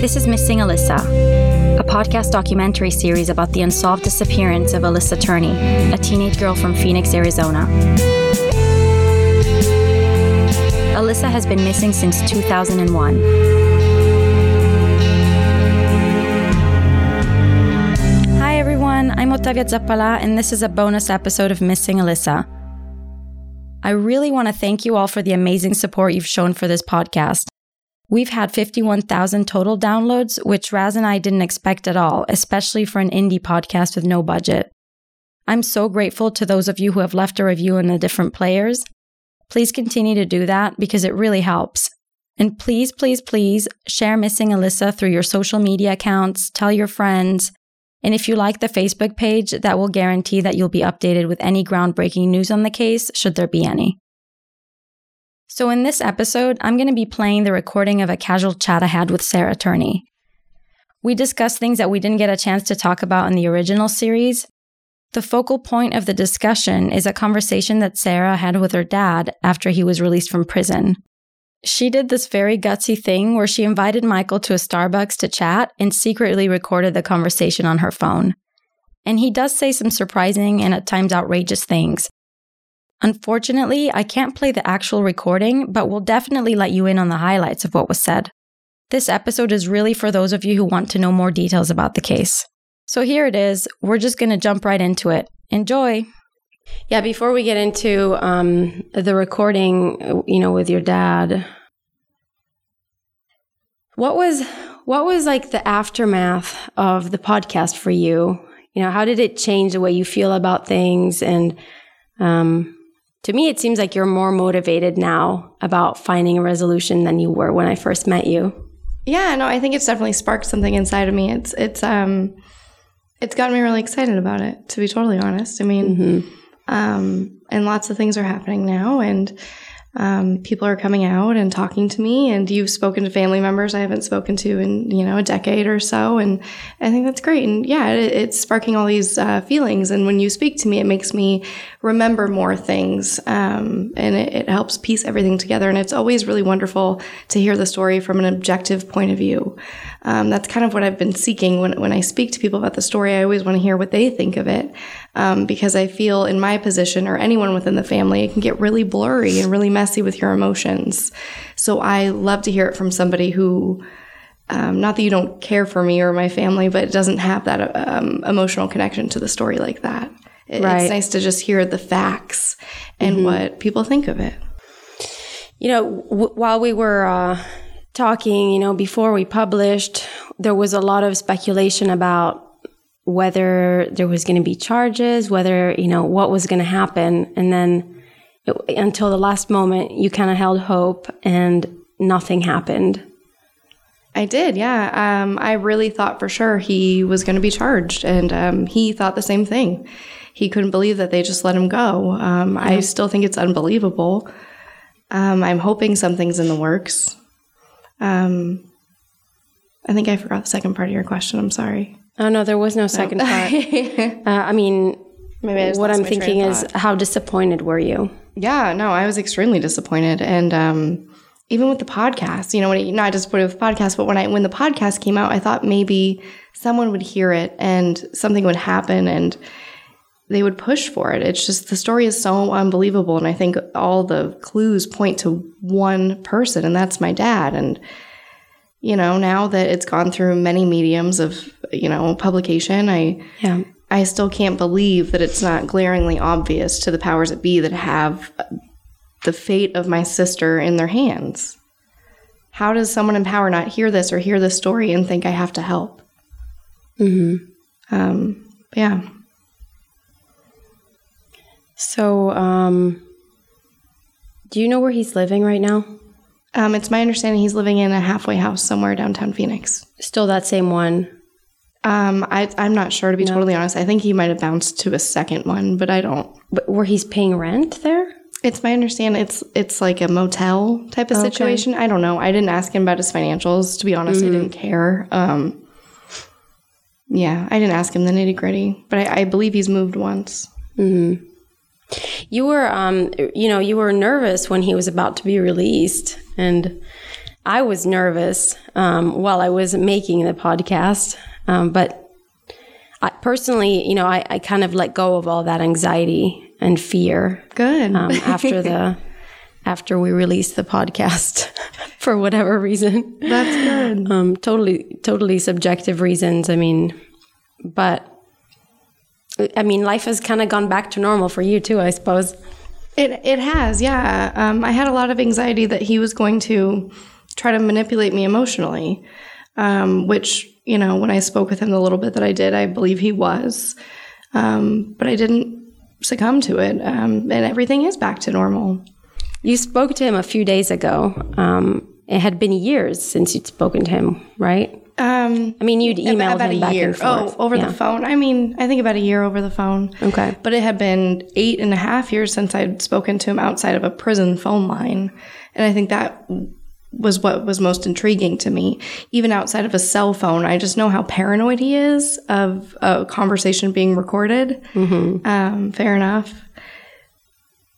This is Missing Alyssa, a podcast documentary series about the unsolved disappearance of Alyssa Turney, a teenage girl from Phoenix, Arizona. Alyssa has been missing since 2001. Hi everyone, I'm Ottavia Zappala, and this is a bonus episode of Missing Alyssa. I really want to thank you all for the amazing support you've shown for this podcast. We've had 51,000 total downloads, which Raz and I didn't expect at all, especially for an indie podcast with no budget. I'm so grateful to those of you who have left a review in the different players. Please continue to do that because it really helps. And please, please, please share Missing Alyssa through your social media accounts, tell your friends. And if you like the Facebook page, that will guarantee that you'll be updated with any groundbreaking news on the case, should there be any. So, in this episode, I'm going to be playing the recording of a casual chat I had with Sarah Turney. We discussed things that we didn't get a chance to talk about in the original series. The focal point of the discussion is a conversation that Sarah had with her dad after he was released from prison. She did this very gutsy thing where she invited Michael to a Starbucks to chat and secretly recorded the conversation on her phone. And he does say some surprising and at times outrageous things. Unfortunately, I can't play the actual recording, but we'll definitely let you in on the highlights of what was said. This episode is really for those of you who want to know more details about the case. So here it is. We're just going to jump right into it. Enjoy. Yeah, before we get into um, the recording, you know, with your dad, what was what was like the aftermath of the podcast for you? You know, how did it change the way you feel about things and um, to me, it seems like you're more motivated now about finding a resolution than you were when I first met you. Yeah, no, I think it's definitely sparked something inside of me. It's it's um it's gotten me really excited about it, to be totally honest. I mean, mm-hmm. um, and lots of things are happening now, and um, people are coming out and talking to me and you've spoken to family members i haven't spoken to in you know a decade or so and i think that's great and yeah it, it's sparking all these uh, feelings and when you speak to me it makes me remember more things um, and it, it, helps piece everything together and it's always really wonderful to hear the story from an objective point of view um, that's kind of what i've been seeking when, when i speak to people about the story i always want to hear what they think of it um, because I feel in my position or anyone within the family, it can get really blurry and really messy with your emotions. So I love to hear it from somebody who, um, not that you don't care for me or my family, but it doesn't have that um, emotional connection to the story like that. It, right. It's nice to just hear the facts and mm-hmm. what people think of it. You know, w- while we were uh, talking, you know, before we published, there was a lot of speculation about whether there was going to be charges, whether, you know, what was going to happen. And then it, until the last moment, you kind of held hope and nothing happened. I did, yeah. Um, I really thought for sure he was going to be charged, and um, he thought the same thing. He couldn't believe that they just let him go. Um, yeah. I still think it's unbelievable. Um, I'm hoping something's in the works. Um, I think I forgot the second part of your question. I'm sorry. Oh no, there was no second no. part. uh, I mean, I what I'm thinking is, how disappointed were you? Yeah, no, I was extremely disappointed, and um, even with the podcast, you know, when it, not disappointed with the podcast, but when I when the podcast came out, I thought maybe someone would hear it and something would happen, and they would push for it. It's just the story is so unbelievable, and I think all the clues point to one person, and that's my dad, and you know, now that it's gone through many mediums of, you know, publication, I yeah. I still can't believe that it's not glaringly obvious to the powers that be that have the fate of my sister in their hands. How does someone in power not hear this or hear this story and think I have to help? Mm-hmm. Um, yeah. So, um, do you know where he's living right now? Um, it's my understanding he's living in a halfway house somewhere downtown Phoenix. Still that same one. Um, I, I'm not sure to be totally honest. I think he might have bounced to a second one, but I don't. But where he's paying rent there? It's my understanding it's it's like a motel type of Okay. situation. I don't know. I didn't ask him about his financials. To be honest, I didn't care. Um, yeah, I didn't ask him the nitty gritty, but I, I believe he's moved once. You were, um, you know, you were nervous when he was about to be released, and I was nervous um, while I was making the podcast. Um, but I, personally, you know, I, I kind of let go of all that anxiety and fear Good. um, after the after we released the podcast for whatever reason. That's good. Um, totally, totally subjective reasons. I mean, but I mean, life has kind of gone back to normal for you too, I suppose. It it has, yeah. Um, I had a lot of anxiety that he was going to try to manipulate me emotionally, um, which you know, when I spoke with him the little bit that I did, I believe he was, um, but I didn't succumb to it, um, and everything is back to normal. You spoke to him a few days ago. Um, it had been years since you'd spoken to him, right? Um, I mean, you'd emailed about him a back year. and forth. Oh, over Yeah. the phone. I mean, I think about a year over the phone. Okay. But it had been eight and a half years since I'd spoken to him outside of a prison phone line. And I think that was what was most intriguing to me. Even outside of a cell phone, I just know how paranoid he is of a conversation being recorded. Um, fair enough.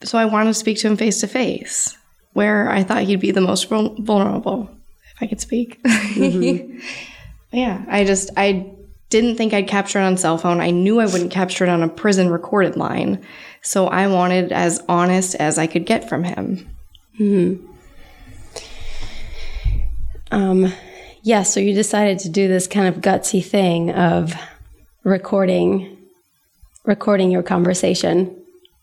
So I wanted to speak to him face to face, where I thought he'd be the most vulnerable, if I could speak. yeah, I just, I didn't think I'd capture it on cell phone. I knew I wouldn't capture it on a prison recorded line. So I wanted as honest as I could get from him. Hmm. Um, yeah, so you decided to do this kind of gutsy thing of recording recording your conversation.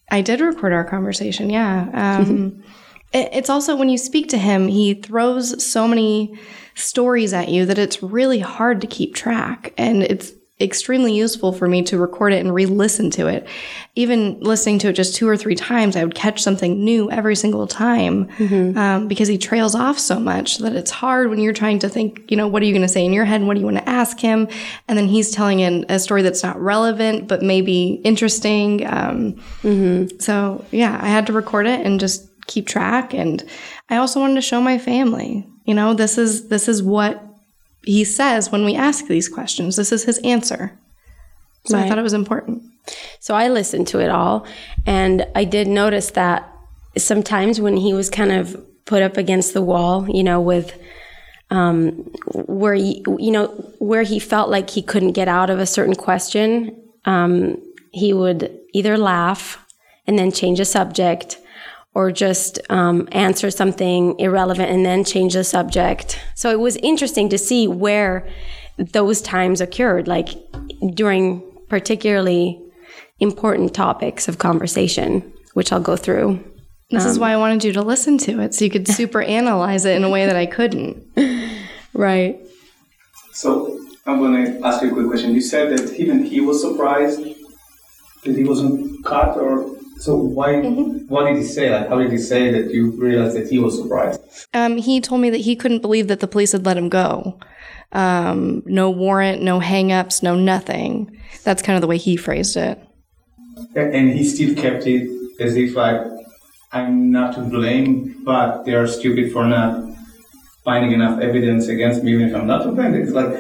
I did record our conversation, yeah. Um, it- it's also when you speak to him, he throws so many stories at you that it's really hard to keep track. And it's extremely useful for me to record it and re listen to it. Even listening to it just two or three times, I would catch something new every single time um, because he trails off so much that it's hard when you're trying to think, you know, what are you going to say in your head? What do you want to ask him? And then he's telling an, a story that's not relevant, but maybe interesting. Um, so yeah, I had to record it and just keep track. And I also wanted to show my family, you know, this is this is what he says when we ask these questions. This is his answer. So I thought it was important. So I listened to it all, and I did notice that sometimes when he was kind of put up against the wall, you know, with um, where he, you know where he felt like he couldn't get out of a certain question, um, he would either laugh and then change the subject, or just um, answer something irrelevant and then change the subject. So it was interesting to see where those times occurred, like during particularly important topics of conversation, which I'll go through. This is why I wanted you to listen to it so you could super analyze it in a way that I couldn't. Right. So I'm going to ask you a quick question. You said that even he was surprised that he wasn't caught, or so why? What did he say? Like, how did he say that you realized that he was surprised? Um, he told me that he couldn't believe that the police had let him go. Um, no warrant, no hangups, no nothing. That's kind of the way he phrased it. And and he still kept it as if like I'm not to blame, but they are stupid for not finding enough evidence against me, even if I'm not to blame. It's like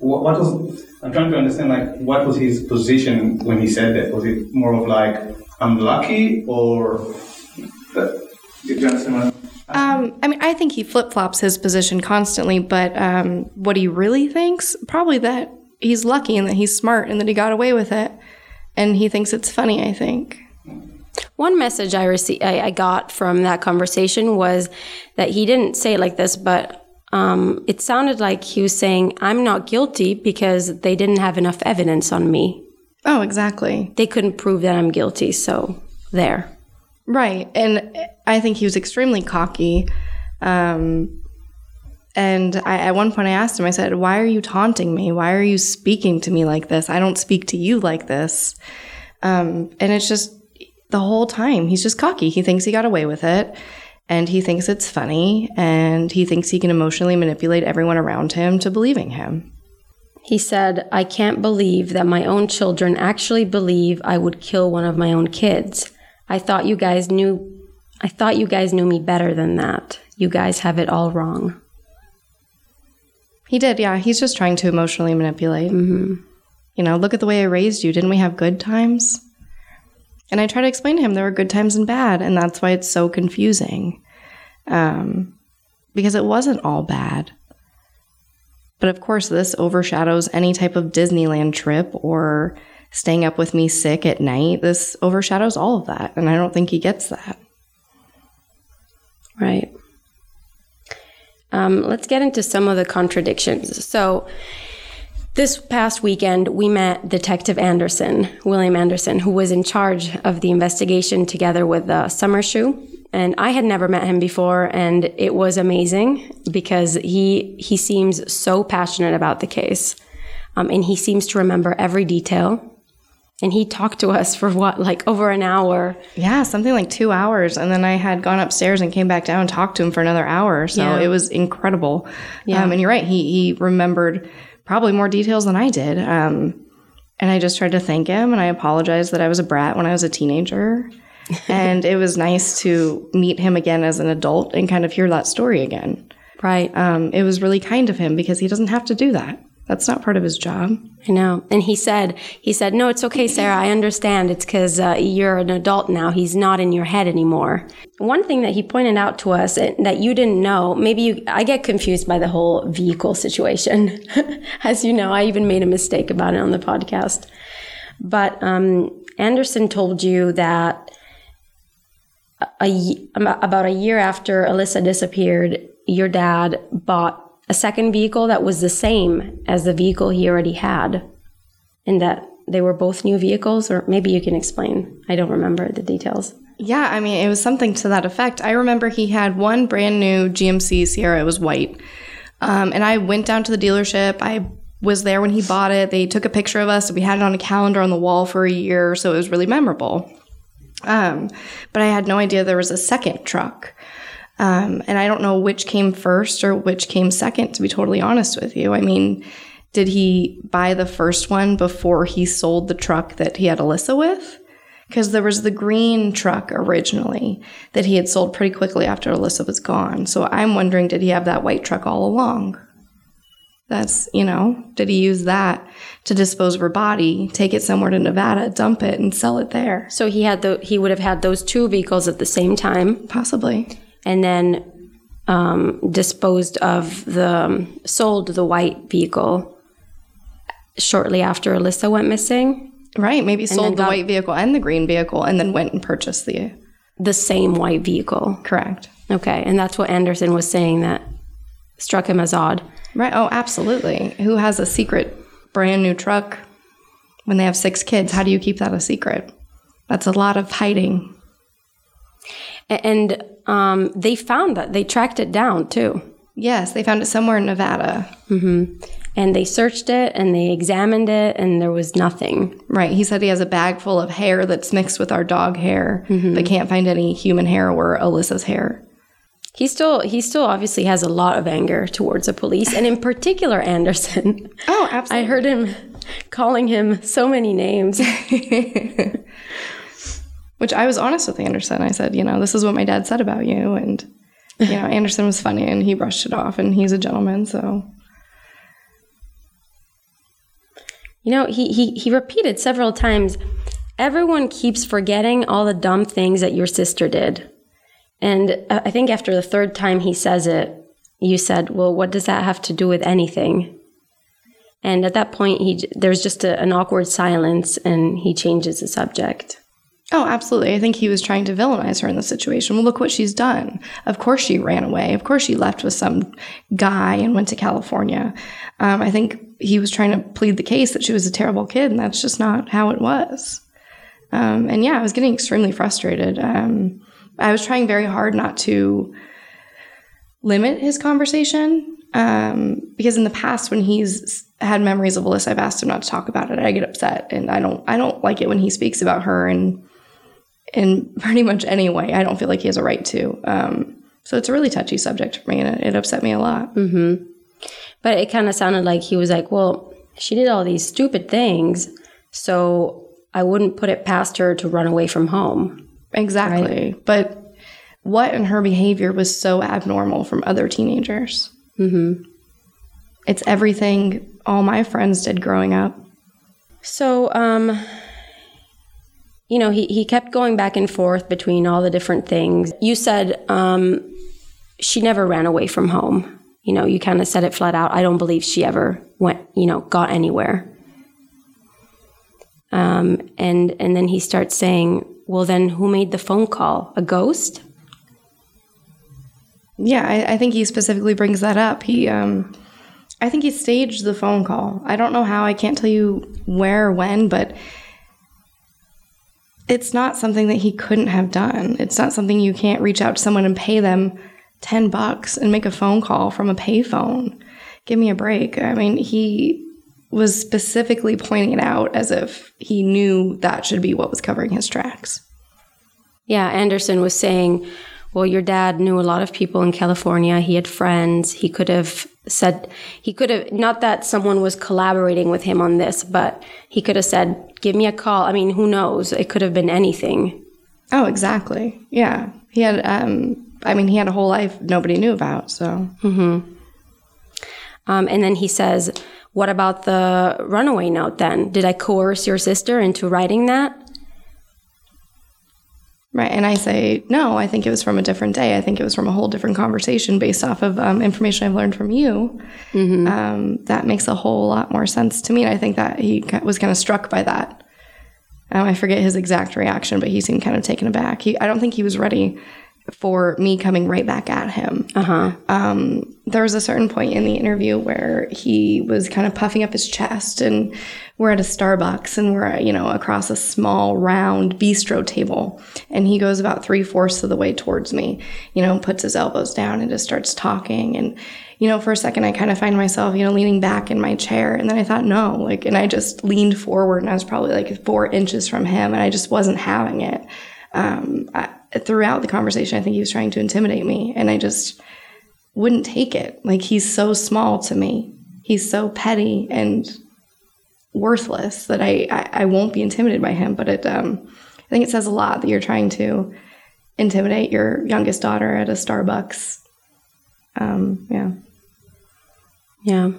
what, what was I'm trying to understand like what was his position when he said that? Was it more of like I'm lucky, or that, did you understand? What Um, I mean, I think he flip flops his position constantly, but um, what he really thinks, probably that he's lucky and that he's smart and that he got away with it, and he thinks it's funny. I think. One message I received, I, I got from that conversation was that he didn't say it like this, but um, it sounded like he was saying, "I'm not guilty because they didn't have enough evidence on me. Oh, exactly. They couldn't prove that I'm guilty." So there. Right. And I think he was extremely cocky. Um, and I, at one point, I asked him, I said, Why are you taunting me? Why are you speaking to me like this? I don't speak to you like this. Um, and it's just the whole time, he's just cocky. He thinks he got away with it. and he thinks it's funny and he thinks he can emotionally manipulate everyone around him to believing him. He said, I can't believe that my own children actually believe I would kill one of my own kids. I thought you guys knew I thought you guys knew me better than that. You guys have it all wrong. He did, yeah. He's just trying to emotionally manipulate. Mm-hmm. You know, look at the way I raised you. Didn't we have good times? And I try to explain to him there were good times and bad, and that's why it's so confusing. Um, because it wasn't all bad. But of course, this overshadows any type of Disneyland trip or staying up with me sick at night. This overshadows all of that, and I don't think he gets that. Right. Um, let's get into some of the contradictions. So, this past weekend, we met Detective Anderson, William Anderson, who was in charge of the investigation together with uh, Summershoe. And I had never met him before, and it was amazing because he he seems so passionate about the case, um, and he seems to remember every detail. And he talked to us for what like over an hour. Yeah something like two hours. And then i had gone upstairs and came back down and talked to him for another hour. So yeah. it was incredible. Yeah. Um, and you're right. He, he remembered probably more details than i did. Um, and i just tried to thank him and i apologized that i was a brat when i was a teenager and it was nice to meet him again as an adult and kind of hear that story again right um, it was really kind of him because he doesn't have to do that that's not part of his job. I know. And he said, he said, no, it's okay, Sarah. I understand. It's because uh, you're an adult now. He's not in your head anymore. One thing that he pointed out to us that you didn't know, maybe you, I get confused by the whole vehicle situation. As you know, I even made a mistake about it on the podcast. But um, Anderson told you that a, about a year after Alyssa disappeared, your dad bought a second vehicle that was the same as the vehicle he already had, and that they were both new vehicles, or maybe you can explain. I don't remember the details. Yeah, I mean, it was something to that effect. I remember he had one brand new GMC Sierra, it was white. Um, and I went down to the dealership. I was there when he bought it. They took a picture of us. We had it on a calendar on the wall for a year, so it was really memorable. Um, but I had no idea there was a second truck. Um, and I don't know which came first or which came second, to be totally honest with you. I mean, did he buy the first one before he sold the truck that he had Alyssa with? Because there was the green truck originally that he had sold pretty quickly after Alyssa was gone. So I'm wondering, did he have that white truck all along? That's, you know, did he use that to dispose of her body, take it somewhere to Nevada, dump it, and sell it there? So he had the he would have had those two vehicles at the same time, possibly and then um, disposed of the um, sold the white vehicle shortly after Alyssa went missing. Right, maybe sold the white vehicle and the green vehicle, and then went and purchased the the same white vehicle. Correct. Okay, and that's what Anderson was saying that struck him as odd. Right. Oh, absolutely. Who has a secret brand new truck when they have six kids? How do you keep that a secret? That's a lot of hiding. And um, they found that they tracked it down too. Yes, they found it somewhere in Nevada. Mm-hmm. And they searched it and they examined it, and there was nothing. Right. He said he has a bag full of hair that's mixed with our dog hair, mm-hmm. but can't find any human hair or Alyssa's hair. He still he still obviously has a lot of anger towards the police, and in particular Anderson. Oh, absolutely. I heard him calling him so many names. Which I was honest with Anderson. I said, you know, this is what my dad said about you. And, you know, Anderson was funny and he brushed it off and he's a gentleman. So. You know, he, he, he repeated several times everyone keeps forgetting all the dumb things that your sister did. And I think after the third time he says it, you said, well, what does that have to do with anything? And at that point, he there's just a, an awkward silence, and he changes the subject. Oh, absolutely. I think he was trying to villainize her in the situation. Well, look what she's done. Of course she ran away. Of course she left with some guy and went to California. Um, I think he was trying to plead the case that she was a terrible kid, and that's just not how it was. Um, and yeah, I was getting extremely frustrated. Um, I was trying very hard not to limit his conversation um, because in the past, when he's had memories of Alyssa, I've asked him not to talk about it. I get upset, and I don't. I don't like it when he speaks about her and in pretty much any way. I don't feel like he has a right to. Um, so it's a really touchy subject for me, and it, it upset me a lot. But it kind of sounded like he was like, well, she did all these stupid things, so I wouldn't put it past her to run away from home. Exactly. But what in her behavior was so abnormal from other teenagers? Mm-hmm. It's everything all my friends did growing up. So, um, you know, he, he kept going back and forth between all the different things. You said um, she never ran away from home. You know, you kind of said it flat out. I don't believe she ever went, you know, got anywhere. Um, and and then he starts saying, "Well, then who made the phone call? A ghost?" Yeah, I, I think he specifically brings that up. He, um, I think he staged the phone call. I don't know how. I can't tell you where or when, but it's not something that he couldn't have done. It's not something you can't reach out to someone and pay them ten bucks and make a phone call from a payphone. Give me a break. I mean, he was specifically pointing it out as if he knew that should be what was covering his tracks. Yeah, Anderson was saying, well, your dad knew a lot of people in California. He had friends. He could have said, he could have, not that someone was collaborating with him on this, but he could have said, give me a call. I mean, who knows? It could have been anything. Oh, exactly. Yeah. He had, um, I mean, he had a whole life nobody knew about. So, Um, and then he says, what about the runaway note then? Did I coerce your sister into writing that? right. And I say, no, I think it was from a different day. I think it was from a whole different conversation based off of um, information I've learned from you. Um, that makes a whole lot more sense to me. And I think that he was kind of struck by that. Um, I forget his exact reaction, but he seemed kind of taken aback. He, I don't think he was ready for me coming right back at him. Um, there was a certain point in the interview where he was kind of puffing up his chest, and we're at a Starbucks, and we're you know across a small round bistro table, and he goes about three fourths of the way towards me, you know, puts his elbows down and just starts talking, and you know, for a second, I kind of find myself, you know, leaning back in my chair, and then I thought, no, like, and I just leaned forward, and I was probably like four inches from him, and I just wasn't having it. Um, I, throughout the conversation, I think he was trying to intimidate me, and I just wouldn't take it. Like he's so small to me. He's so petty and worthless that I, I, I won't be intimidated by him. But it um I think it says a lot that you're trying to intimidate your youngest daughter at a Starbucks. Um, yeah. Yeah.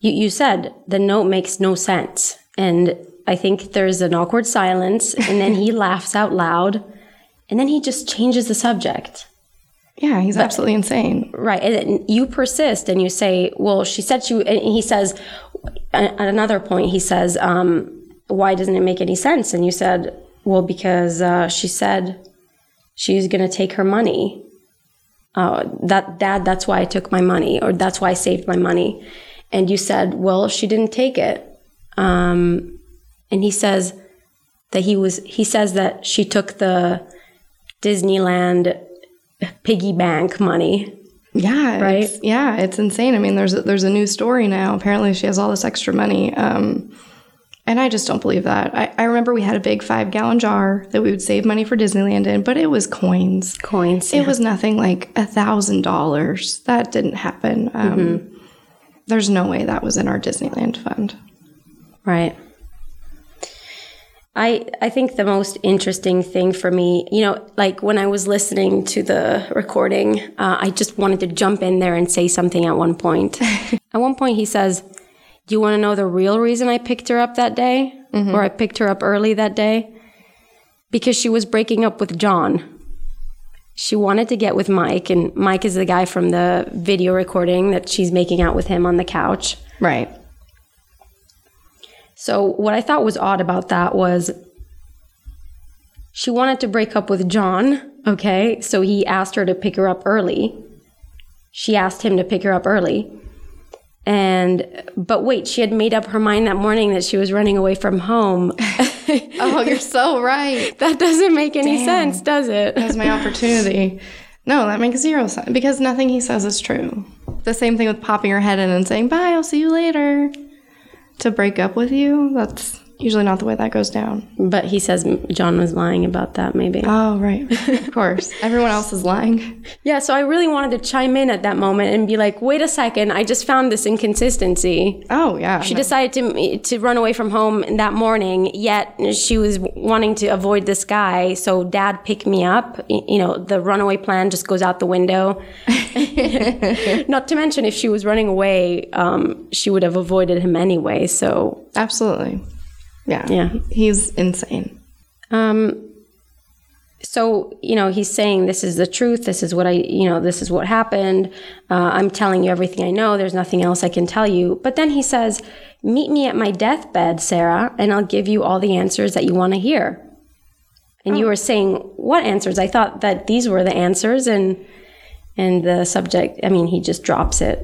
You, you said the note makes no sense. And I think there's an awkward silence. And then he laughs out loud. And then he just changes the subject. Yeah, he's absolutely insane. Right. And you persist and you say, well, she said she, and he says, at another point, he says, um, why doesn't it make any sense? And you said, well, because uh, she said she's going to take her money. Uh, that dad, that's why I took my money, or that's why I saved my money. And you said, well, she didn't take it. Um, and he says that he was, he says that she took the Disneyland piggy bank money. Yeah, Right? It's, yeah, it's insane. I mean, there's a, there's a new story now. Apparently, she has all this extra money, um, and I just don't believe that. I, I remember we had a big five gallon jar that we would save money for Disneyland in, but it was coins. Coins. It was nothing like a thousand dollars. That didn't happen. Um, There's no way that was in our Disneyland fund. Right. I I think the most interesting thing for me, you know, like when I was listening to the recording, uh, I just wanted to jump in there and say something at one point. at one point, he says, "Do you want to know the real reason I picked her up that day, or I picked her up early that day? Because she was breaking up with John." She wanted to get with Mike, and Mike is the guy from the video recording that she's making out with him on the couch. Right. So, what I thought was odd about that was she wanted to break up with John. Okay. So, he asked her to pick her up early. She asked him to pick her up early. And, but wait, she had made up her mind that morning that she was running away from home. Oh, you're so right. that doesn't make any sense, does it? That was my opportunity. No, that makes zero sense because nothing he says is true. The same thing with popping her head in and saying, bye, I'll see you later. To break up with you, that's usually not the way that goes down. But he says John was lying about that, maybe. Oh, right. of course. Everyone else is lying. Yeah, so I really wanted to chime in at that moment and be like, wait a second, I just found this inconsistency. Oh, yeah. She decided to to run away from home that morning, yet she was wanting to avoid this guy. So dad picked me up. You know, the runaway plan just goes out the window. Not to mention, if she was running away, um, she would have avoided him anyway. So Absolutely. Yeah. Yeah. He's insane. Um, so you know he's saying this is the truth. This is what i you know this is what happened. Uh, i'm telling you everything i know. There's nothing else i can tell you. But then he says meet me at my deathbed sarah and i'll give you all the answers that you want to hear. And you were saying what answers? I thought that these were the answers and and the subject i mean he just drops it.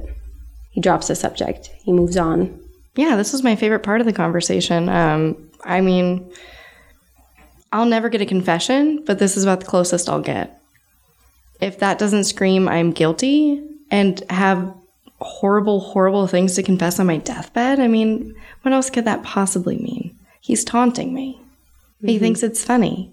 He drops the subject. He moves on Yeah, this was my favorite part of the conversation. Um, I mean, I'll never get a confession, but this is about the closest I'll get. If that doesn't scream I'm guilty and have horrible, horrible things to confess on my deathbed, I mean, what else could that possibly mean? He's taunting me. He thinks it's funny.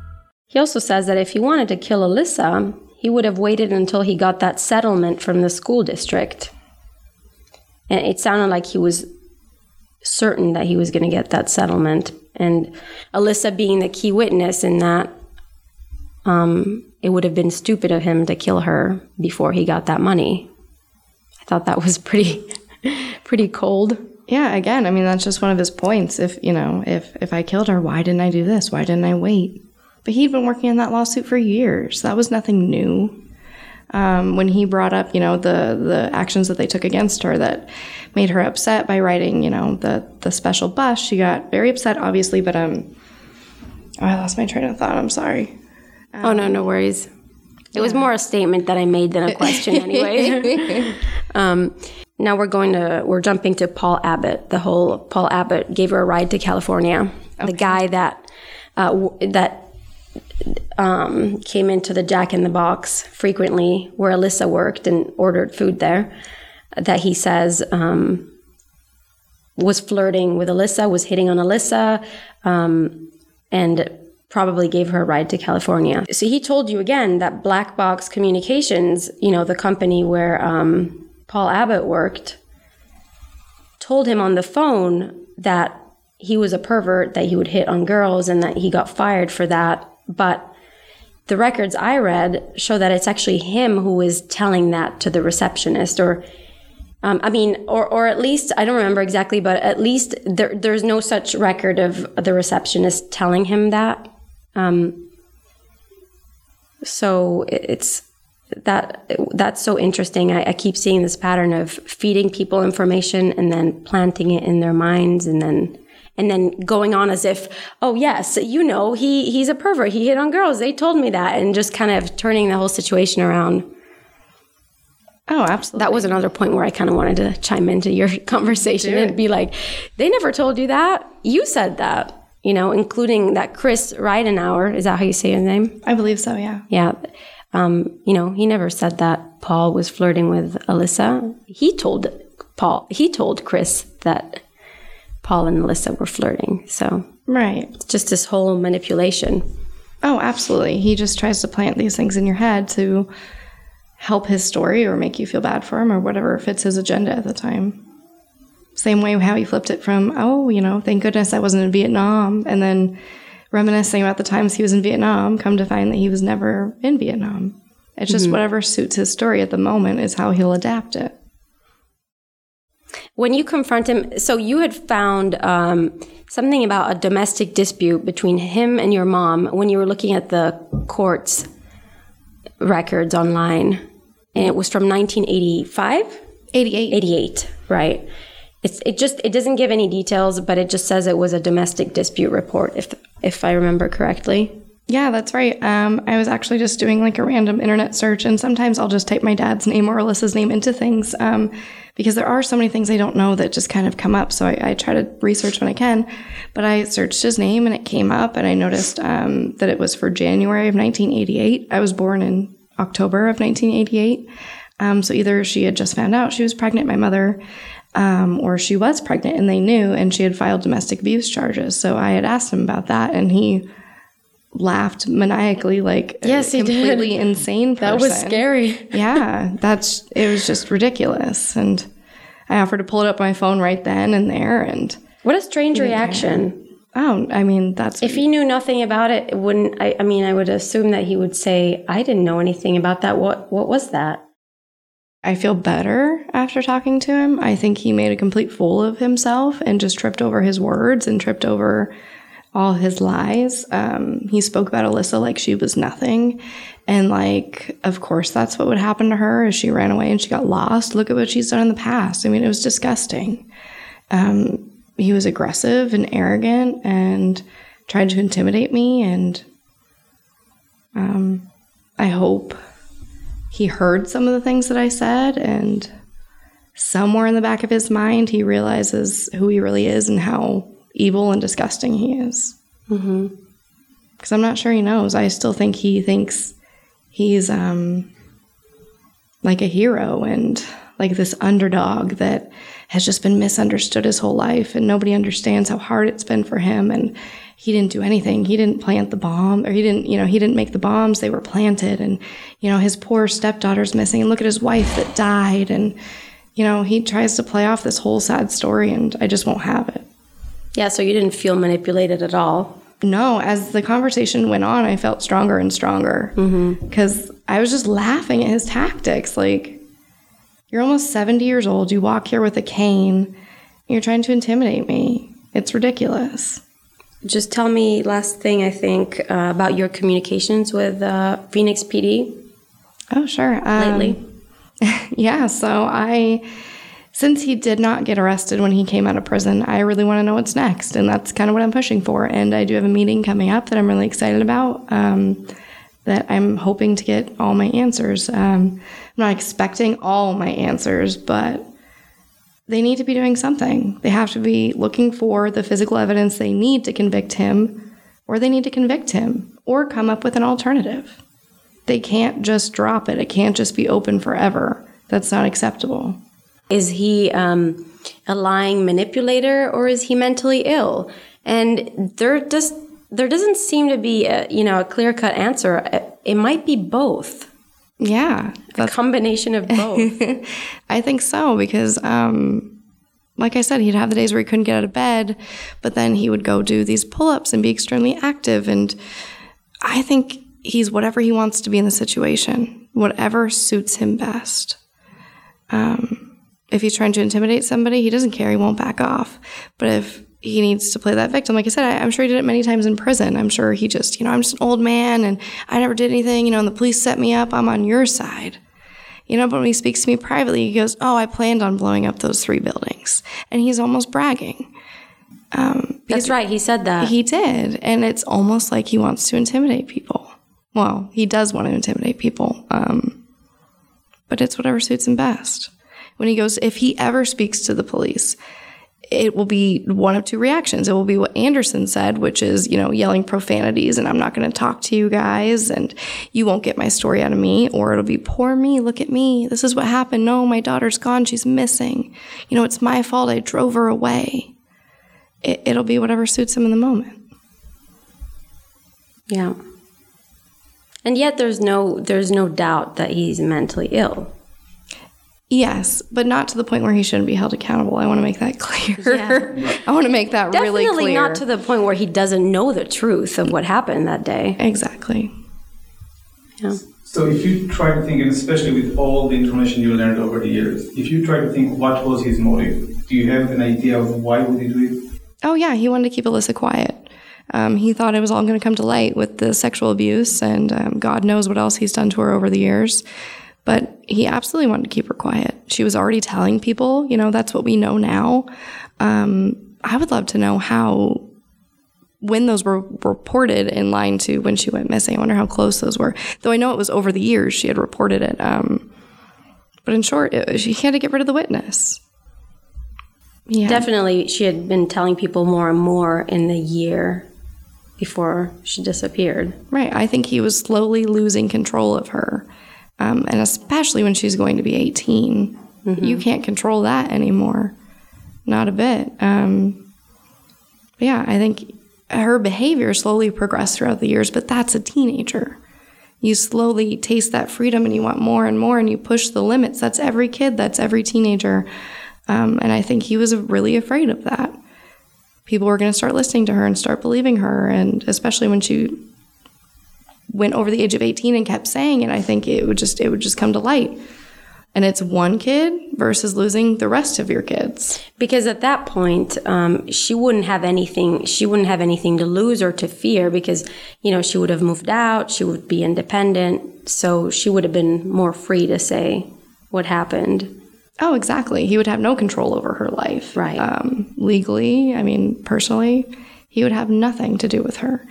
He also says that if he wanted to kill Alyssa, he would have waited until he got that settlement from the school district. And it sounded like he was certain that he was going to get that settlement. And Alyssa being the key witness in that, um, it would have been stupid of him to kill her before he got that money. I thought that was pretty, pretty cold. Yeah, again, I mean that's just one of his points. If you know, if if I killed her, why didn't I do this? Why didn't I wait? But he'd been working on that lawsuit for years. That was nothing new. Um, when he brought up, you know, the the actions that they took against her that made her upset by writing, you know, the the special bus, she got very upset, obviously. But um, oh, I lost my train of thought. I'm sorry. oh no, no worries. It was more a statement that I made than a question, anyway. um, now we're going to we're jumping to Paul Abbott. The whole Paul Abbott gave her a ride to California. The guy that uh, w- that um, came into the Jack in the Box frequently, where Alyssa worked and ordered food there. That he says um, was flirting with Alyssa, was hitting on Alyssa, um, and probably gave her a ride to California. So he told you again that Black Box Communications, you know, the company where um, Paul Abbott worked, told him on the phone that he was a pervert, that he would hit on girls, and that he got fired for that. But the records I read show that it's actually him who was telling that to the receptionist, or um, I mean, or or at least I don't remember exactly, but at least there there's no such record of the receptionist telling him that. Um, so it's that that's so interesting. I, I keep seeing this pattern of feeding people information and then planting it in their minds, and then and then going on as if, oh yes, you know, he he's a pervert. He hit on girls. They told me that, and just kind of turning the whole situation around. Oh, absolutely. That was another point where I kind of wanted to chime into your conversation and be like, they never told you that. You said that. You know, including that Chris Ridenauer. Is that how you say his name? I believe so. Yeah. Yeah. Um, you know, he never said that Paul was flirting with Alyssa. He told Paul, he told Chris that Paul and Alyssa were flirting. So Right. it's just this whole manipulation. Oh, absolutely. He just tries to plant these things in your head to help his story or make you feel bad for him or whatever fits his agenda at the time. Same way how he flipped it from, oh, you know, thank goodness I wasn't in Vietnam, and then reminiscing about the times he was in Vietnam, come to find that he was never in Vietnam. It's just mm-hmm. whatever suits his story at the moment is how he'll adapt it. When you confront him, so you had found um, something about a domestic dispute between him and your mom when you were looking at the court's records online, and it was from 1985. 88. 88, right. It's it just it doesn't give any details, but it just says it was a domestic dispute report, if if I remember correctly. Yeah, that's right. Um, I was actually just doing like a random internet search, and sometimes I'll just type my dad's name or Alyssa's name into things um, because there are so many things I don't know that just kind of come up. So I, I, try to research when I can. But I searched his name and it came up, and I noticed um, that it was for January of 1988. I was born in October of 1988. Um, so either she had just found out she was pregnant, my mother, um, or she was pregnant and they knew, and she had filed domestic abuse charges. So I had asked him about that, and he laughed maniacally like yes, a completely did. insane person. That was scary. yeah, that's it was just ridiculous. And I offered to pull it up my phone right then and there and What a strange reaction. Oh, I mean that's If he knew nothing about it, it wouldn't I, I mean I would assume that he would say, I didn't know anything about that. What what was that? I feel better after talking to him. I think he made a complete fool of himself and just tripped over his words and tripped over all his lies. Um, he spoke about Alyssa like she was nothing. And like, of course, that's what would happen to her as she ran away and she got lost. Look at what she's done in the past. I mean, it was disgusting. Um, he was aggressive and arrogant and tried to intimidate me. And um, I hope he heard some of the things that I said and somewhere in the back of his mind, he realizes who he really is and how evil and disgusting he is. Because mm-hmm. I'm not sure he knows. I still think he thinks he's um, like a hero and like this underdog that has just been misunderstood his whole life and nobody understands how hard it's been for him and he didn't do anything he didn't plant the bomb or he didn't you know he didn't make the bombs they were planted and you know his poor stepdaughter's missing and look at his wife that died and you know he tries to play off this whole sad story and i just won't have it yeah, so you didn't feel manipulated at all. No, as the conversation went on, I felt stronger and stronger because mm-hmm. I was just laughing at his tactics. Like, you're almost 70 years old, you walk here with a cane, you're trying to intimidate me. It's ridiculous. Just tell me, last thing, I think, uh, about your communications with uh, Phoenix PD. Oh, sure. Um, Lately? yeah, so I since he did not get arrested when he came out of prison, I really want to know what's next. And that's kind of what I'm pushing for. And I do have a meeting coming up that I'm really excited about. Um, that I'm hoping to get all my answers. Um, I'm not expecting all my answers, but they need to be doing something. They have to be looking for the physical evidence they need to convict him, or they need to convict him, or come up with an alternative. They can't just drop it, it can't just be open forever. That's not acceptable. Is he um, a lying manipulator or is he mentally ill? And there just there doesn't seem to be a, you know a clear cut answer. It might be both. Yeah, a combination of both. I think so because, um, like I said, he'd have the days where he couldn't get out of bed, but then he would go do these pull ups and be extremely active. And I think he's whatever he wants to be in the situation, whatever suits him best. Um, if he's trying to intimidate somebody, he doesn't care. He won't back off. But if he needs to play that victim, like I said, I, am sure he did it many times in prison. I'm sure he just, you know, I'm just an old man and I never did anything, you know, and the police set me up. I'm on your side. You know, but when he speaks to me privately, he goes, Oh, I planned on blowing up those three buildings. And he's almost bragging. Um, That's right. He said that. He did. And it's almost like he wants to intimidate people. Well, he does want to intimidate people. Um, but it's whatever suits him best when he goes, if he ever speaks to the police, it will be one of two reactions. It will be what Anderson said, which is, you know, yelling profanities and I'm not going to talk to you guys and you won't get my story out of me. Or it'll be, poor me, look at me. This is what happened. No, my daughter's gone. She's missing. You know, it's my fault. I drove her away. It, it'll be whatever suits him in the moment. Yeah. And yet there's no there's no doubt that he's mentally ill. Yes, but not to the point where he shouldn't be held accountable. I want to make that clear. Yeah. I want to make that Definitely really clear. not to the point where he doesn't know the truth of what happened that day. Exactly. Yeah. So if you try to think, and especially with all the information you learned over the years, if you try to think what was his motive, do you have an idea of why would he do it? Oh yeah, he wanted to keep Alyssa quiet. Um, he thought it was all going to come to light with the sexual abuse, and um, God knows what else he's done to her over the years. But he absolutely wanted to keep her quiet. She was already telling people, you know, that's what we know now. Um, I would love to know how, when those were reported in line to when she went missing. I wonder how close those were. Though I know it was over the years she had reported it. Um, but in short, it, she had to get rid of the witness. Yeah. Definitely, she had been telling people more and more in the year before she disappeared. Right. I think he was slowly losing control of her. Um, and especially when she's going to be 18, you can't control that anymore. Not a bit. Um, yeah, I think her behavior slowly progressed throughout the years, but that's a teenager. You slowly taste that freedom and you want more and more and you push the limits. That's every kid, that's every teenager. Um, and I think he was really afraid of that. People were going to start listening to her and start believing her. And especially when she went over the age of 18 and kept saying it, I think it would just, it would just come to light. And it's one kid versus losing the rest of your kids. Because at that point, um, she wouldn't have anything. She wouldn't have anything to lose or to fear because you know she would have moved out. She would be independent, so she would have been more free to say what happened. Oh, exactly. He would have no control over her life. Right. Um, legally, I mean, personally, he would have nothing to do with her.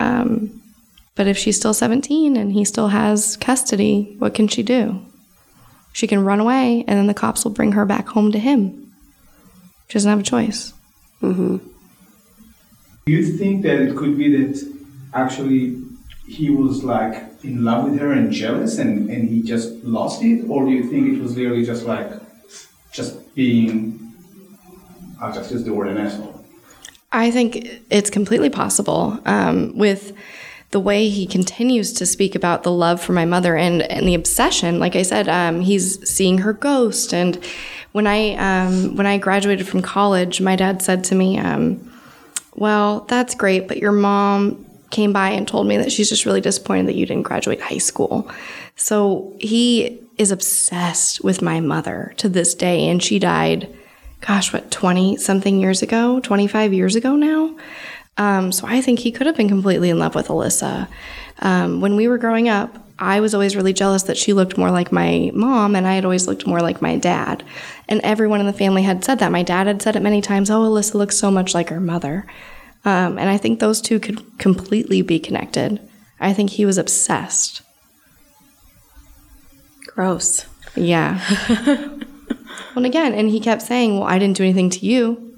Um, but if she's still 17 and he still has custody, what can she do? She can run away and then the cops will bring her back home to him. She doesn't have a choice. Do you think that it could be that actually he was like in love with her and jealous and, and he just lost it? Or do you think it was literally just like, just being, I'll just use the word an asshole? I think it's completely possible um, with the way he continues to speak about the love for my mother and, and the obsession. Like I said, um, he's seeing her ghost. And when I um, when I graduated from college, my dad said to me, um, "Well, that's great, but your mom came by and told me that she's just really disappointed that you didn't graduate high school." So he is obsessed with my mother to this day, and she died gosh, what, 20 something years ago, 25 years ago now. Um, so I think he could have been completely in love with Alyssa. Um, when we were growing up, I was always really jealous that she looked more like my mom and I had always looked more like my dad. And everyone in the family had said that. My dad had said it many times oh, Alyssa looks so much like her mother. Um, and I think those two could completely be connected. I think he was obsessed. Gross. Yeah. well, and again, and he kept saying, "Well, I didn't do anything to you.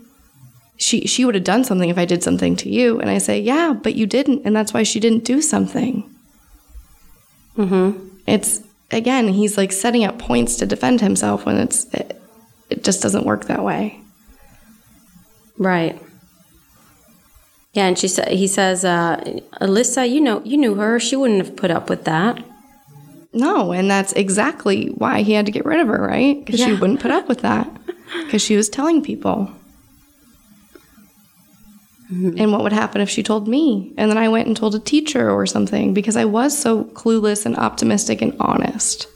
She she would have done something if I did something to you." And I say, "Yeah, but you didn't, and that's why she didn't do something." Mm-hmm. It's again, he's like setting up points to defend himself when it's it, it just doesn't work that way. Right. Yeah, and she said he says, uh, Alyssa, you know, you knew her. She wouldn't have put up with that. No, and that's exactly why he had to get rid of her, right? Because she wouldn't put up with that. Because she was telling people. Mm-hmm. And what would happen if she told me? And then I went and told a teacher or something because I was so clueless and optimistic and honest.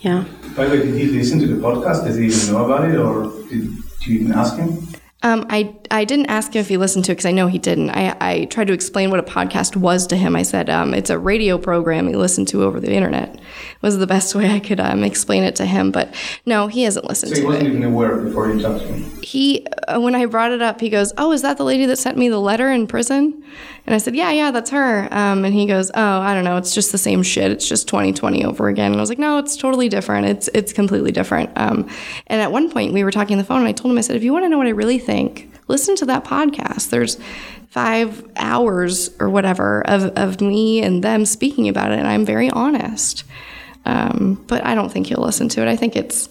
Yeah. By the way, did he listen to the podcast? Does he even know about it? Or did, did you even ask him? Um, I, I didn't ask him if he listened to it because I know he didn't. I, I tried to explain what a podcast was to him. I said um, it's a radio program you listen to over the internet. Was the best way I could um, explain it to him. But no, he hasn't listened to it. So he to wasn't it. even aware before you talked to him. he uh, when I brought it up, he goes, "Oh, is that the lady that sent me the letter in prison?" And I said, "Yeah, yeah, that's her." Um, and he goes, "Oh, I don't know. It's just the same shit. It's just 2020 over again." And I was like, "No, it's totally different. It's it's completely different." Um, and at one point, we were talking on the phone, and I told him, I said, "If you want to know what I really think, listen to that podcast. There's five hours or whatever of of me and them speaking about it, and I'm very honest." Um, but I don't think he'll listen to it. I think it's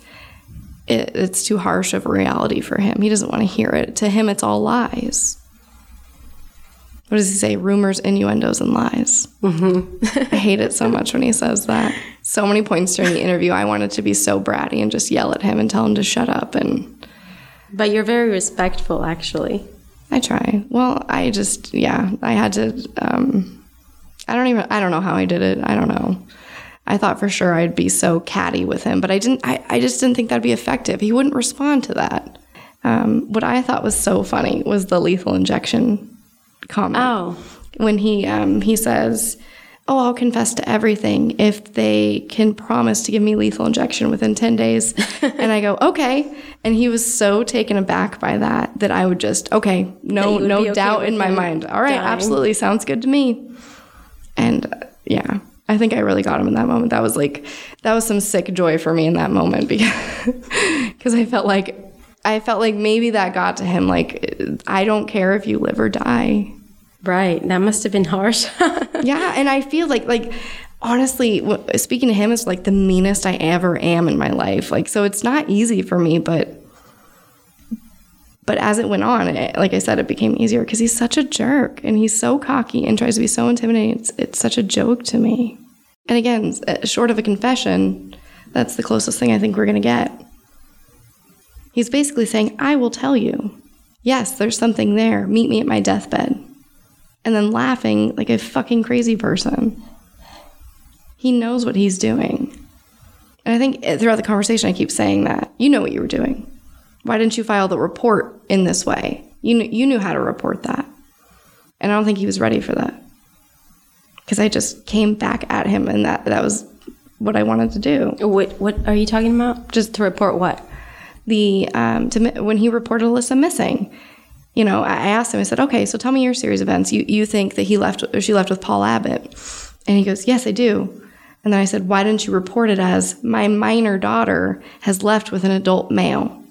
it, it's too harsh of a reality for him. He doesn't want to hear it. To him, it's all lies. What does he say? Rumors, innuendos, and lies. Mm-hmm. I hate it so much when he says that. So many points during the interview, I wanted to be so bratty and just yell at him and tell him to shut up. And But you're very respectful, actually. I try. Well, I just, yeah, I had to. Um, I don't even. I don't know how I did it. I don't know. I thought for sure I'd be so catty with him, but I didn't. I, I just didn't think that'd be effective. He wouldn't respond to that. Um, what I thought was so funny was the lethal injection comment. Oh. when he um, he says, oh, I'll confess to everything if they can promise to give me lethal injection within 10 days. and I go, okay. And he was so taken aback by that that I would just, okay, no, no okay doubt in my mind. All right, dying. absolutely. Sounds good to me. And uh, yeah, I think I really got him in that moment. That was like, that was some sick joy for me in that moment because, because I felt like, I felt like maybe that got to him. Like, I don't care if you live or die. Right. That must have been harsh. yeah, and I feel like like honestly, speaking to him is like the meanest I ever am in my life. Like, so it's not easy for me, but but as it went on, it, like I said, it became easier because he's such a jerk and he's so cocky and tries to be so intimidating. It's it's such a joke to me. And again, uh, short of a confession, that's the closest thing I think we're gonna get. He's basically saying, "I will tell you. Yes, there's something there. Meet me at my deathbed." and then laughing like a fucking crazy person. He knows what he's doing. And I think throughout the conversation, I keep saying that. You know what you were doing. Why didn't you file the report in this way? You knew, you knew how to report that. And I don't think he was ready for that. Because I just came back at him, and that, that was what I wanted to do. what what are you talking about? Just to report what? The um, to, when he reported Alyssa missing. You know, I asked him. I said, "Okay, so tell me your series of events. You you think that he left or she left with Paul Abbott?" And he goes, "Yes, I do." And then I said, "Why didn't you report it as my minor daughter has left with an adult male?"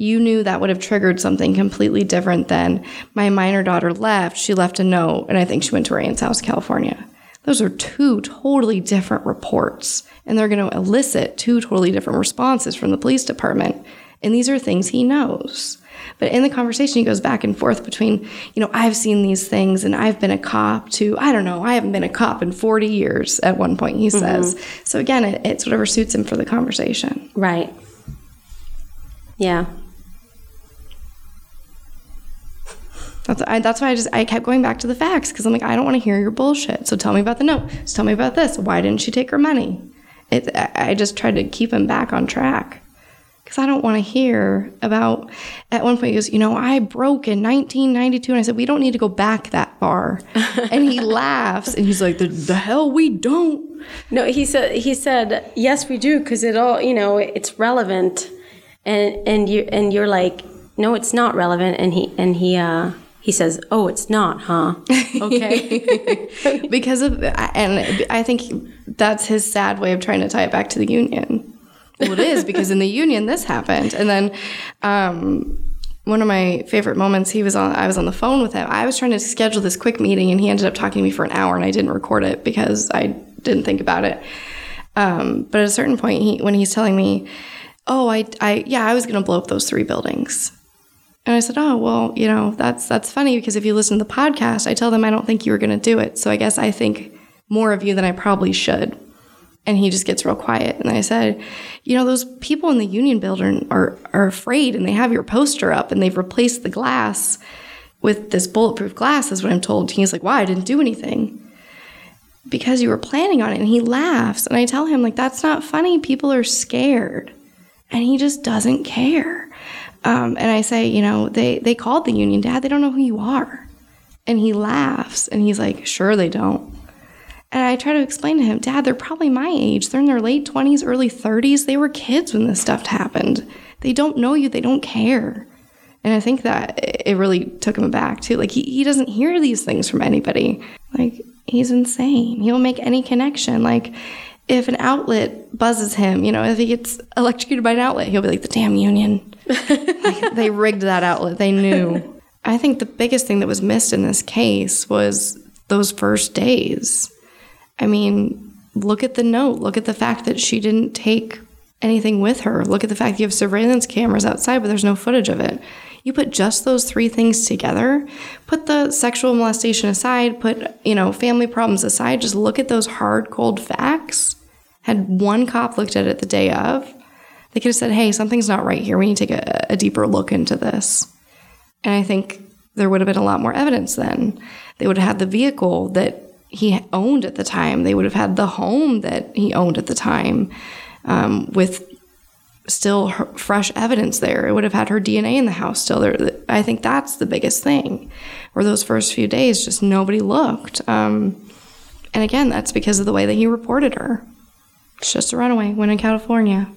You knew that would have triggered something completely different than my minor daughter left. She left a note, and I think she went to her aunt's house, California. Those are two totally different reports, and they're going to elicit two totally different responses from the police department. And these are things he knows. But in the conversation, he goes back and forth between, you know, I've seen these things and I've been a cop to, I don't know, I haven't been a cop in 40 years at one point, he mm-hmm. says. So again, it, it's whatever suits him for the conversation. Right. Yeah. That's, I, that's why I just I kept going back to the facts because I'm like I don't want to hear your bullshit. So tell me about the note. So tell me about this. Why didn't she take her money? It, I, I just tried to keep him back on track because I don't want to hear about. At one point, he goes, "You know, I broke in 1992," and I said, "We don't need to go back that far." and he laughs and he's like, "The, the hell we don't." No, he said he said yes, we do because it all you know it's relevant, and and you and you're like no, it's not relevant, and he and he uh he says oh it's not, huh? Okay. because of and I think that's his sad way of trying to tie it back to the union. Well, it is because in the union this happened, and then um, one of my favorite moments he was on. I was on the phone with him. I was trying to schedule this quick meeting, and he ended up talking to me for an hour, and I didn't record it because I didn't think about it. Um, but at a certain point, he when he's telling me, "Oh, I, I yeah, I was going to blow up those three buildings." And I said, "Oh, well, you know, that's that's funny because if you listen to the podcast, I tell them I don't think you were going to do it. So I guess I think more of you than I probably should." And he just gets real quiet. And I said, "You know, those people in the union building are are afraid, and they have your poster up, and they've replaced the glass with this bulletproof glass." Is what I'm told. He's like, "Why? I didn't do anything." Because you were planning on it. And he laughs. And I tell him, like, that's not funny. People are scared. And he just doesn't care. Um, and I say, you know, they, they called the union, Dad. They don't know who you are. And he laughs and he's like, sure, they don't. And I try to explain to him, Dad, they're probably my age. They're in their late 20s, early 30s. They were kids when this stuff happened. They don't know you, they don't care. And I think that it really took him aback too. Like, he, he doesn't hear these things from anybody. Like, he's insane. He'll make any connection. Like, if an outlet buzzes him, you know, if he gets electrocuted by an outlet, he'll be like, the damn union. they rigged that outlet. They knew. I think the biggest thing that was missed in this case was those first days. I mean, look at the note. Look at the fact that she didn't take anything with her. Look at the fact you have surveillance cameras outside, but there's no footage of it. You put just those three things together, put the sexual molestation aside, put, you know, family problems aside, just look at those hard, cold facts. Had one cop looked at it the day of, they could have said, hey, something's not right here. We need to take a, a deeper look into this. And I think there would have been a lot more evidence then. They would have had the vehicle that he owned at the time. They would have had the home that he owned at the time um, with still her, fresh evidence there. It would have had her DNA in the house still. There, I think that's the biggest thing. Where those first few days, just nobody looked. Um, And again, that's because of the way that he reported her. It's just a runaway, went in California.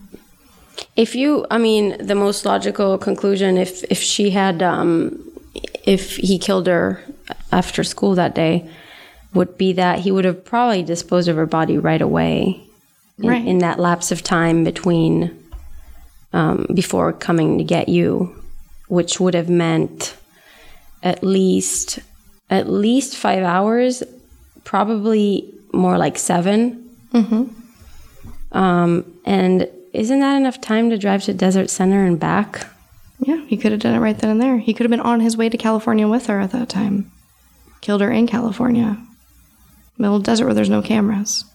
If you, I mean, the most logical conclusion, if if she had, um, if he killed her after school that day, would be that he would have probably disposed of her body right away, in, Right. in that lapse of time between, um, before coming to get you, which would have meant at least at least five hours, probably more like 7 Um, and isn't that enough time to drive to Desert Center and back? Yeah, he could have done it right then and there. He could have been on his way to California with her at that time. Killed her in California. Middle desert where there's no cameras.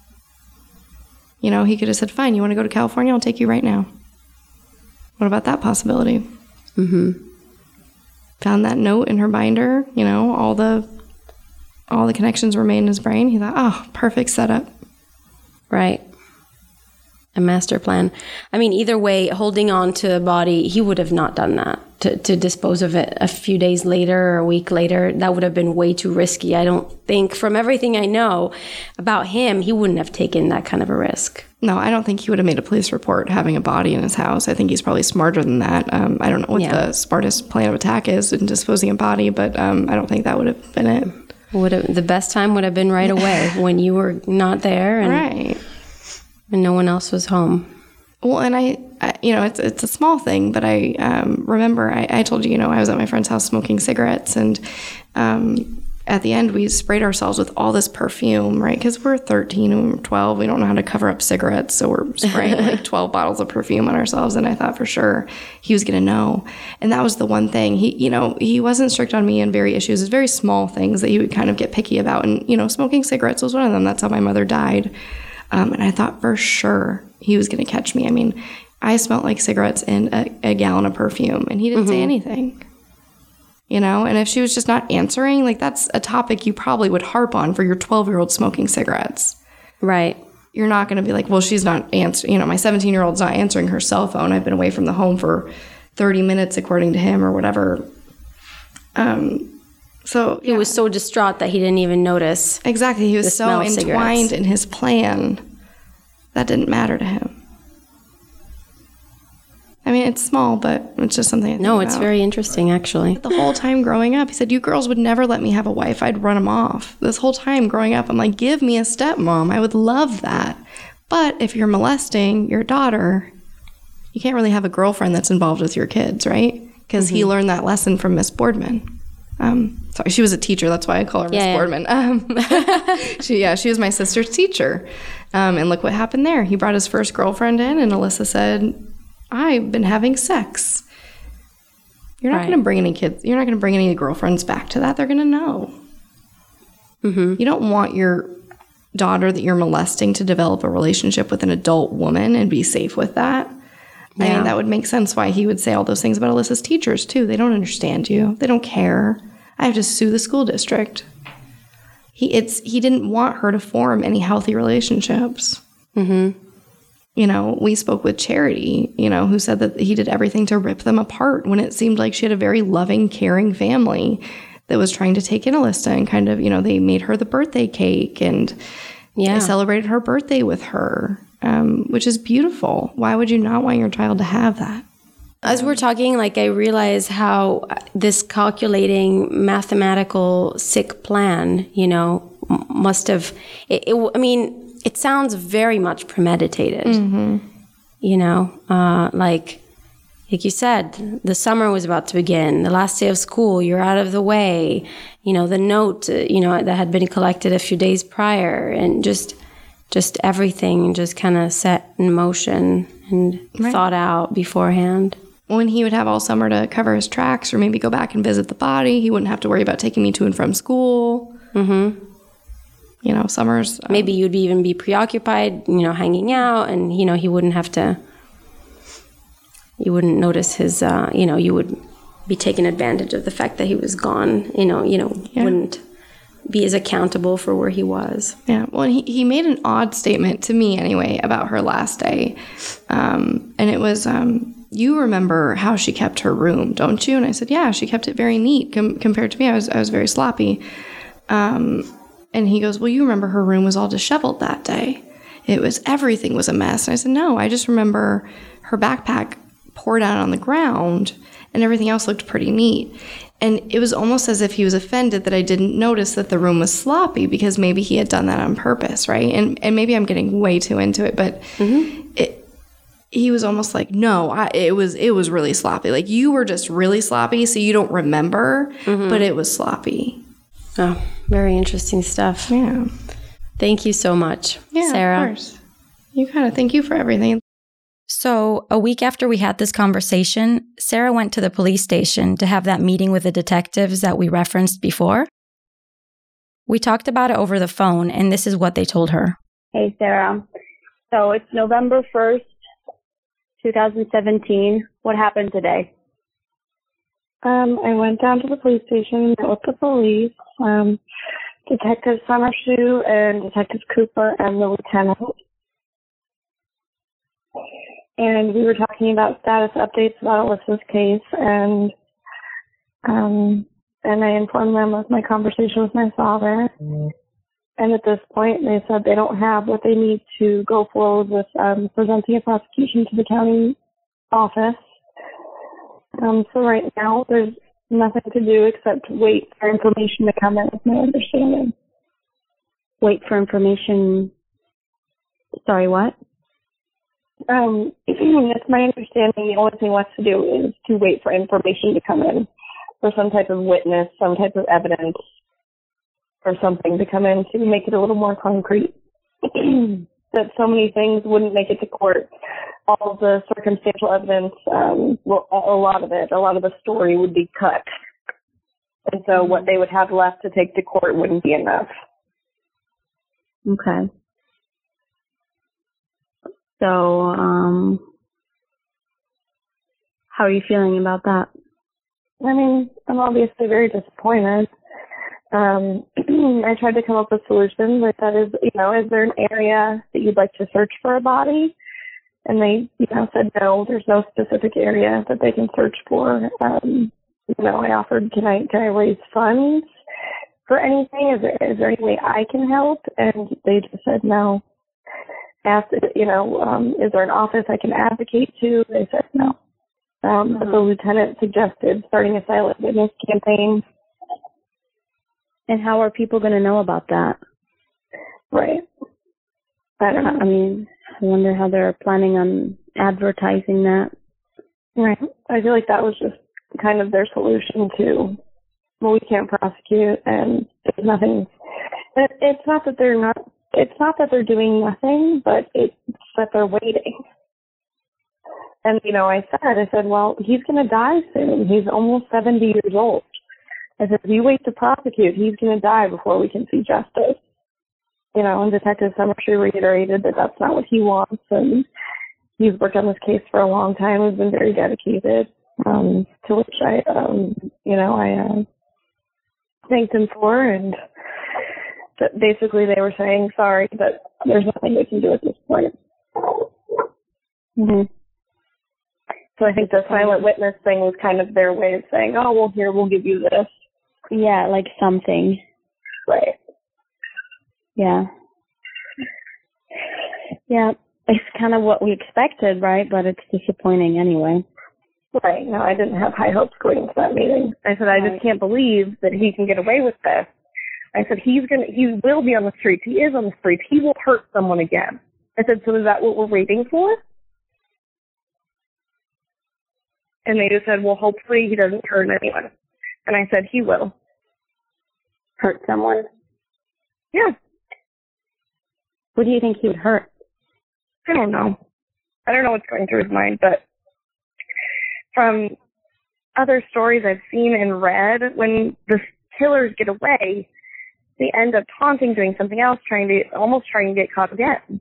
You know, he could have said, Fine, you want to go to California? I'll take you right now. What about that possibility? Mm-hmm. Found that note in her binder, you know, all the all the connections were made in his brain. He thought, oh, perfect setup. Right. A master plan. I mean, either way, holding on to a body, he would have not done that. To, to dispose of it a few days later or a week later, that would have been way too risky. I don't think, from everything I know about him, he wouldn't have taken that kind of a risk. No, I don't think he would have made a police report having a body in his house. I think he's probably smarter than that. Um, I don't know what Yeah. the smartest plan of attack is in disposing a body, but um, I don't think that would have been it. Would have, the best time would have been right away when you were not there and, Right. And no one else was home. Well, and I, I you know, it's it's a small thing, but I um, remember I, I told you, you know, I was at my friend's house smoking cigarettes, and um, at the end we sprayed ourselves with all this perfume, right? Because we're 13 and we're 12, we don't know how to cover up cigarettes, so we're spraying like 12 bottles of perfume on ourselves. And I thought for sure he was gonna know, and that was the one thing he, you know, he wasn't strict on me on very issues. It's very small things that he would kind of get picky about, and you know, smoking cigarettes was one of them. That's how my mother died. Um, and I thought for sure he was going to catch me. I mean, I smelled like cigarettes and a, a gallon of perfume, and he didn't say anything. You know, and if she was just not answering, like that's a topic you probably would harp on for your 12 year old smoking cigarettes. Right. You're not going to be like, well, she's not answering, you know, my 17 year old's not answering her cell phone. I've been away from the home for 30 minutes, according to him, or whatever. Um, so He was so distraught that he didn't even notice. Exactly. He was so entwined cigarettes. in his plan that didn't matter to him. I mean, it's small, but it's just something. I No, it's about. very interesting, actually. The whole time growing up, he said, "You girls would never let me have a wife. I'd run them off." This whole time growing up, I'm like, "Give me a stepmom. I would love that." But if you're molesting your daughter, you can't really have a girlfriend that's involved with your kids, right? Because he mm-hmm. learned that lesson from Miss Boardman. Um, sorry, she was a teacher. That's why I call her Miss Yeah, yeah. Boardman. Um, she, yeah, she was my sister's teacher. Um, and look what happened there. He brought his first girlfriend in, and Alyssa said, "I've been having sex." You're not Right. going to bring any kids. You're not going to bring any girlfriends back to that. They're going to know. Mm-hmm. You don't want your daughter that you're molesting to develop a relationship with an adult woman and be safe with that. I mean, that would make sense why he would say all those things about Alyssa's teachers too. They don't understand you. They don't care. I have to sue the school district. He it's he didn't want her to form any healthy relationships. Mm-hmm. You know, we spoke with Charity, you know, who said that he did everything to rip them apart when it seemed like she had a very loving, caring family that was trying to take in Alyssa and kind of, you know, they made her the birthday cake and Yeah. they celebrated her birthday with her, um, which is beautiful. Why would you not want your child to have that? As we're talking, like I realize how this calculating mathematical sick plan, you know, m- must have. It, it, I mean, it sounds very much premeditated. You know, uh, like like you said, the summer was about to begin. The last day of school, you're out of the way. You know, the note, uh, you know, that had been collected a few days prior, and just just everything just kind of set in motion and thought out beforehand. When he would have all summer to cover his tracks or maybe go back and visit the body, he wouldn't have to worry about taking me to and from school. Mm-hmm. You know, summers. uh, maybe you'd even be preoccupied, you know, hanging out, and you know he wouldn't have to. You wouldn't notice his, uh, you know, you would be taking advantage of the fact that he was gone. You know, you know, wouldn't be as accountable for where he was. Yeah. Well, he, he made an odd statement to me anyway about her last day. Um, and it was, um, you remember how she kept her room, don't you? And I said, yeah, she kept it very neat com- compared to me. I was, I was very sloppy. Um, And he goes, Well, you remember her room was all disheveled that day. It was everything was a mess. And I said, No, I just remember her backpack poured out on the ground and everything else looked pretty neat. And it was almost as if he was offended that I didn't notice that the room was sloppy because maybe he had done that on purpose, right? And and maybe I'm getting way too into it, but mm-hmm. it he was almost like, "No, I, it was it was really sloppy. Like you were just really sloppy, so you don't remember, mm-hmm. but it was sloppy." Oh, very interesting stuff. Yeah, Thank you so much, yeah, Sarah. Of course. You gotta thank you for everything. So, a week after we had this conversation, Sarah went to the police station to have that meeting with the detectives that we referenced before. We talked about it over the phone, and this is what they told her. Hey, Sarah. So it's November 1st, 2017. What happened today? Um, I went down to the police station, and met with the police, um, Detective Summershoe and Detective Cooper and the lieutenant. And we were talking about status updates about Alyssa's case and um and I informed them of my conversation with my father. And at this point they said they don't have what they need to go forward with um presenting a prosecution to the county office. Um, so right now there's nothing to do except wait for information to come in, is my understanding. Wait for information. Sorry, what? Um, it's my understanding the only thing left to do is to wait for information to come in, for some type of witness, some type of evidence, or something to come in to make it a little more concrete. that so many things wouldn't make it to court. All the circumstantial evidence, um, well, a lot of it, a lot of the story would be cut. And so what they would have left to take to court wouldn't be enough. Okay. So, um, how are you feeling about that? I mean, I'm obviously very disappointed. Um, I tried to come up with solutions. I said, is, you know, is there an area that you'd like to search for a body? And they, you know, said no, there's no specific area that they can search for. Um, you know, I offered, can I, can I raise funds for anything? Is there, is there any way I can help? And they just said no. Asked, you know, um, is there an office I can advocate to? They said no. Um, but the lieutenant suggested starting a silent witness campaign. And how are people going to know about that? Right. I don't know. I mean, I wonder how they're planning on advertising that. Right. I feel like that was just kind of their solution to, well, we can't prosecute and there's nothing. It's not that they're not, it's not that they're doing nothing, but it's that they're waiting. And, you know, I said, I said, well, he's going to die soon. He's almost 70 years old. I said, if you wait to prosecute, he's going to die before we can see justice. You know, and Detective Summershoe reiterated that that's not what he wants, and he's worked on this case for a long time. He's been very dedicated. Um, to which I, um, you know, I uh, thanked him for, and that basically they were saying sorry, but there's nothing they can do at this point. hmm So I think the silent witness thing was kind of their way of saying, oh, well, here, we'll give you this. Yeah, like something. Right. Yeah. Yeah, it's kind of what we expected, right? But it's disappointing anyway. Right. No, I didn't have high hopes going into that meeting. I said, I just can't believe that he can get away with this. I said, he's gonna, he will be on the streets. He is on the streets. He will hurt someone again. I said, so is that what we're waiting for? And they just said, well, hopefully he doesn't hurt anyone. And I said, he will. Hurt someone. Yeah. What do you think he would hurt? I don't know. I don't know what's going through his mind, but from other stories I've seen and read, when the killers get away, they end up taunting, doing something else, trying to almost trying to get caught again.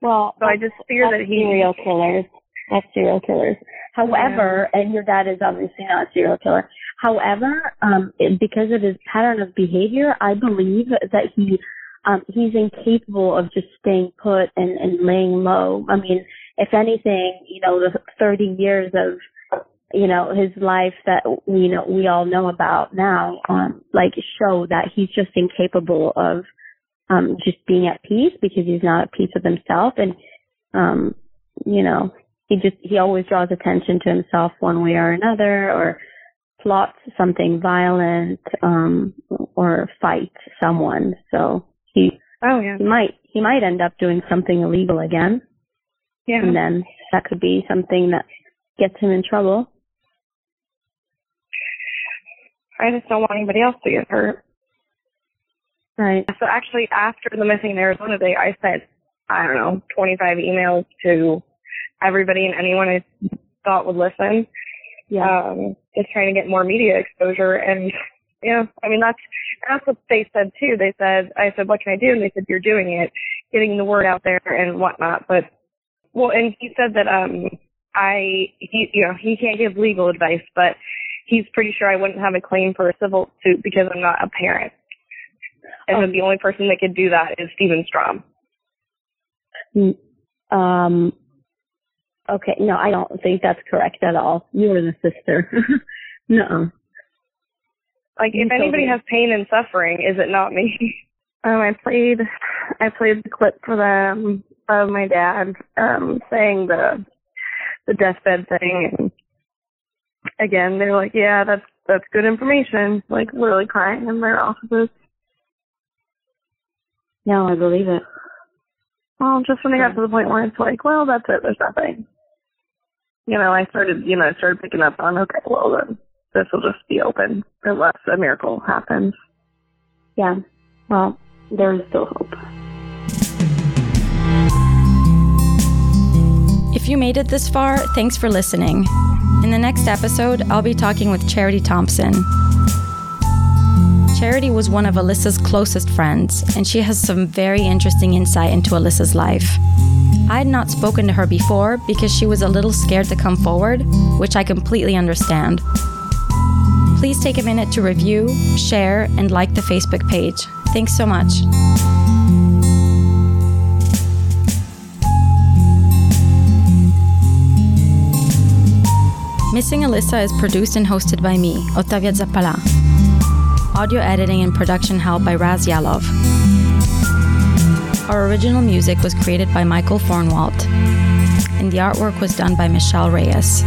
Well, So I just fear that he serial killers. That's serial killers. However, and your dad is obviously not a serial killer. However, um, it, because of his pattern of behavior, I believe that he um, he's incapable of just staying put and, and laying low. I mean, if anything, you know, the 30 years of you know, his life that we know, we all know about now, um, like show that he's just incapable of, um, just being at peace because he's not at peace with himself. And, um, you know, he just, he always draws attention to himself one way or another or plots something violent, um, or fights someone. So he, Oh yeah. he might, he might end up doing something illegal again. Yeah. And then that could be something that gets him in trouble. I just don't want anybody else to get hurt. Right. So actually, after the missing in Arizona day, I sent I don't know 25 emails to everybody and anyone I thought would listen. Yeah. Um, just trying to get more media exposure, and yeah, I mean that's that's what they said too. They said I said what can I do, and they said you're doing it, getting the word out there and whatnot. But well, and he said that um I he you know he can't give legal advice, but he's pretty sure I wouldn't have a claim for a civil suit because I'm not a parent. And that the only person that could do that is Steven Strom. Mm, Um, okay, no, I don't think that's correct at all. You were the sister. no. Like if anybody has pain and suffering, is it not me? Um, I played I played the clip for them of my dad um saying the the deathbed thing and again they're like, Yeah, that's that's good information, like literally crying in their offices. No, I believe it. Well, just when they got to the point where it's like, well, that's it, there's nothing. You know, I started, you know, I started picking up on, okay, well then, this will just be open unless a miracle happens. Yeah. Well, there is still hope. If you made it this far, thanks for listening. In the next episode, I'll be talking with Charity Thompson. Charity was one of Alyssa's closest friends, and she has some very interesting insight into Alyssa's life. I had not spoken to her before because she was a little scared to come forward, which I completely understand. Please take a minute to review, share, and like the Facebook page. Thanks so much. Missing Alyssa is produced and hosted by me, Ottavia Zappala. Audio editing and production help by Raz Yalov. Our original music was created by Michael Fornwalt, and the artwork was done by Michelle Reyes.